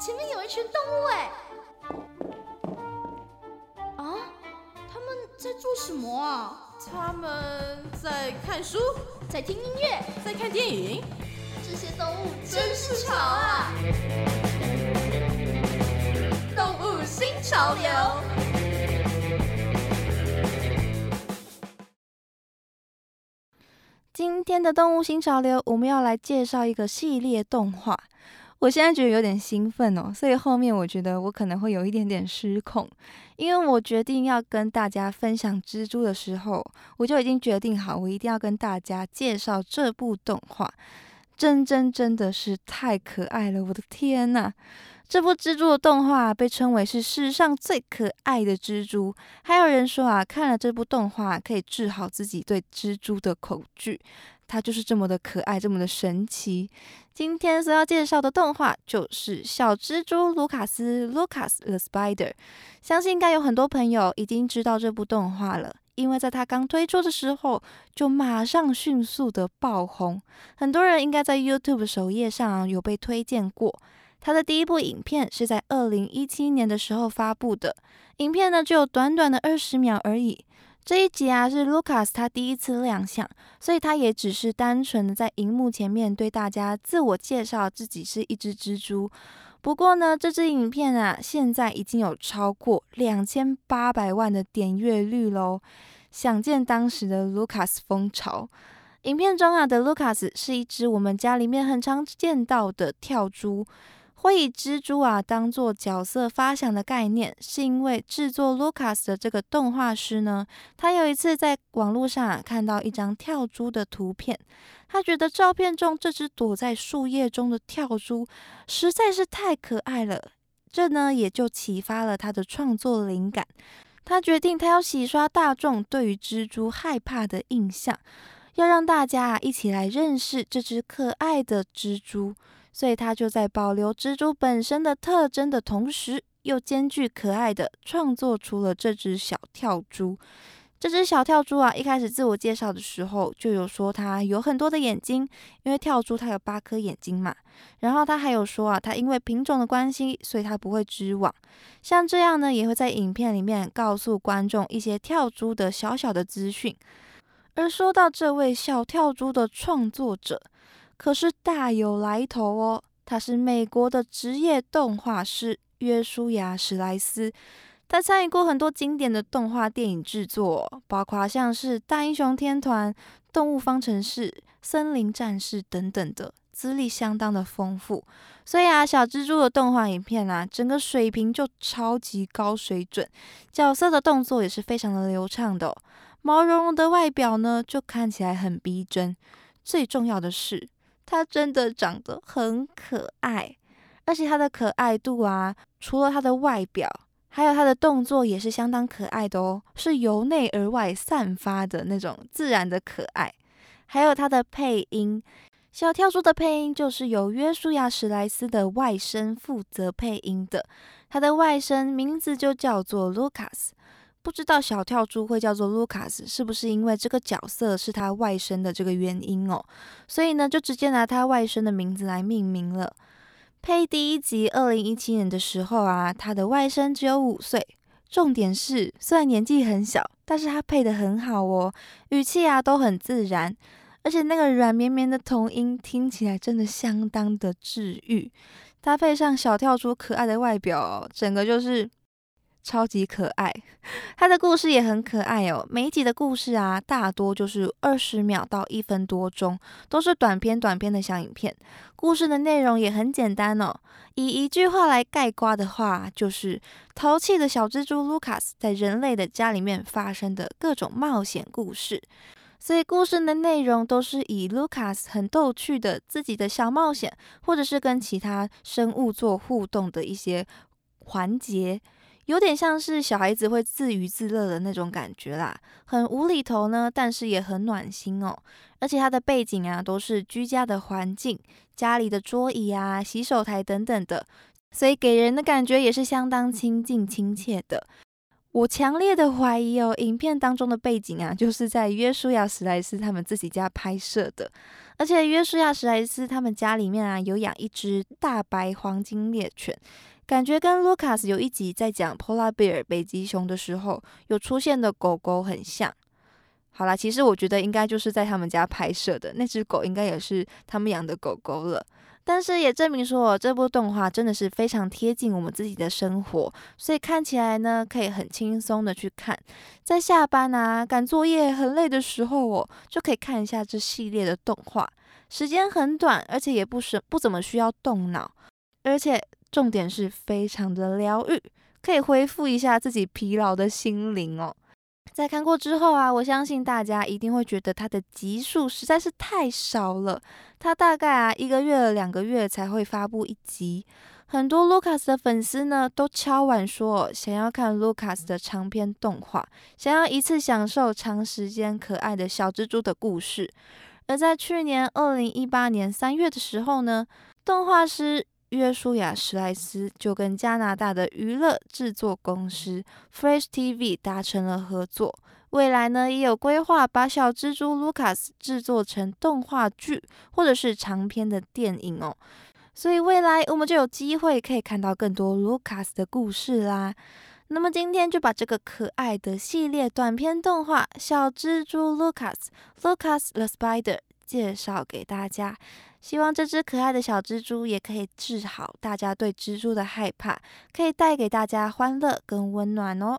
前面有一群动物哎！啊，他们在做什么啊？他们在看书，在听音乐，在看电影。这些动物真是潮啊！动物新潮流。今天的动物新潮流，我们要来介绍一个系列动画。我现在觉得有点兴奋哦，所以后面我觉得我可能会有一点点失控，因为我决定要跟大家分享蜘蛛的时候，我就已经决定好，我一定要跟大家介绍这部动画。真真真的是太可爱了，我的天呐！这部蜘蛛的动画被称为是世上最可爱的蜘蛛，还有人说啊，看了这部动画可以治好自己对蜘蛛的恐惧。它就是这么的可爱，这么的神奇。今天所要介绍的动画就是《小蜘蛛卢卡斯》（Lucas the Spider）。相信应该有很多朋友已经知道这部动画了，因为在它刚推出的时候就马上迅速的爆红，很多人应该在 YouTube 首页上有被推荐过。他的第一部影片是在二零一七年的时候发布的，影片呢只有短短的二十秒而已。这一集啊是 Lucas 他第一次亮相，所以他也只是单纯的在荧幕前面对大家自我介绍自己是一只蜘蛛。不过呢，这支影片啊现在已经有超过两千八百万的点阅率喽，想见当时的 Lucas 风潮。影片中啊的 Lucas 是一只我们家里面很常见到的跳蛛。会以蜘蛛啊当做角色发想的概念，是因为制作 Lucas 的这个动画师呢，他有一次在网络上啊看到一张跳蛛的图片，他觉得照片中这只躲在树叶中的跳蛛实在是太可爱了，这呢也就启发了他的创作灵感。他决定他要洗刷大众对于蜘蛛害怕的印象，要让大家一起来认识这只可爱的蜘蛛。所以他就在保留蜘蛛本身的特征的同时，又兼具可爱的创作出了这只小跳蛛。这只小跳蛛啊，一开始自我介绍的时候就有说它有很多的眼睛，因为跳蛛它有八颗眼睛嘛。然后他还有说啊，它因为品种的关系，所以它不会织网。像这样呢，也会在影片里面告诉观众一些跳蛛的小小的资讯。而说到这位小跳蛛的创作者。可是大有来头哦，他是美国的职业动画师约书亚·史莱斯，他参与过很多经典的动画电影制作，包括像是《大英雄天团》《动物方程式》《森林战士》等等的，资历相当的丰富。所以啊，小蜘蛛的动画影片啊，整个水平就超级高水准，角色的动作也是非常的流畅的，毛茸茸的外表呢，就看起来很逼真。最重要的是。它真的长得很可爱，而且它的可爱度啊，除了它的外表，还有它的动作也是相当可爱的哦，是由内而外散发的那种自然的可爱。还有它的配音，小跳蛛的配音就是由约书亚·史莱斯的外甥负责配音的，他的外甥名字就叫做 Lucas。不知道小跳蛛会叫做卢卡斯，是不是因为这个角色是他外甥的这个原因哦？所以呢，就直接拿他外甥的名字来命名了。配第一集二零一七年的时候啊，他的外甥只有五岁。重点是，虽然年纪很小，但是他配的很好哦，语气啊都很自然，而且那个软绵绵的童音听起来真的相当的治愈。搭配上小跳蛛可爱的外表，整个就是。超级可爱，他的故事也很可爱哦。每一集的故事啊，大多就是二十秒到一分多钟，都是短片短片的小影片。故事的内容也很简单哦，以一句话来概括的话，就是淘气的小蜘蛛卢卡斯在人类的家里面发生的各种冒险故事。所以故事的内容都是以卢卡斯很逗趣的自己的小冒险，或者是跟其他生物做互动的一些环节。有点像是小孩子会自娱自乐的那种感觉啦，很无厘头呢，但是也很暖心哦。而且它的背景啊都是居家的环境，家里的桌椅啊、洗手台等等的，所以给人的感觉也是相当亲近亲切的。我强烈的怀疑哦，影片当中的背景啊，就是在约书亚·史莱斯他们自己家拍摄的。而且约书亚·史莱斯他们家里面啊有养一只大白黄金猎犬，感觉跟 Lucas 有一集在讲 Polar Bear 北极熊的时候有出现的狗狗很像。好啦，其实我觉得应该就是在他们家拍摄的那只狗，应该也是他们养的狗狗了。但是也证明说，这部动画真的是非常贴近我们自己的生活，所以看起来呢，可以很轻松的去看，在下班啊、赶作业很累的时候哦，就可以看一下这系列的动画，时间很短，而且也不是不怎么需要动脑，而且重点是非常的疗愈，可以恢复一下自己疲劳的心灵哦。在看过之后啊，我相信大家一定会觉得它的集数实在是太少了。它大概啊一个月、两个月才会发布一集。很多 Lucas 的粉丝呢都敲碗说想要看 Lucas 的长篇动画，想要一次享受长时间可爱的小蜘蛛的故事。而在去年二零一八年三月的时候呢，动画师。约书亚·史莱斯就跟加拿大的娱乐制作公司 Fresh TV 达成了合作，未来呢也有规划把小蜘蛛 Lucas 制作成动画剧或者是长篇的电影哦，所以未来我们就有机会可以看到更多 Lucas 的故事啦。那么今天就把这个可爱的系列短片动画《小蜘蛛 Lucas Lucas the Spider》介绍给大家。希望这只可爱的小蜘蛛也可以治好大家对蜘蛛的害怕，可以带给大家欢乐跟温暖哦。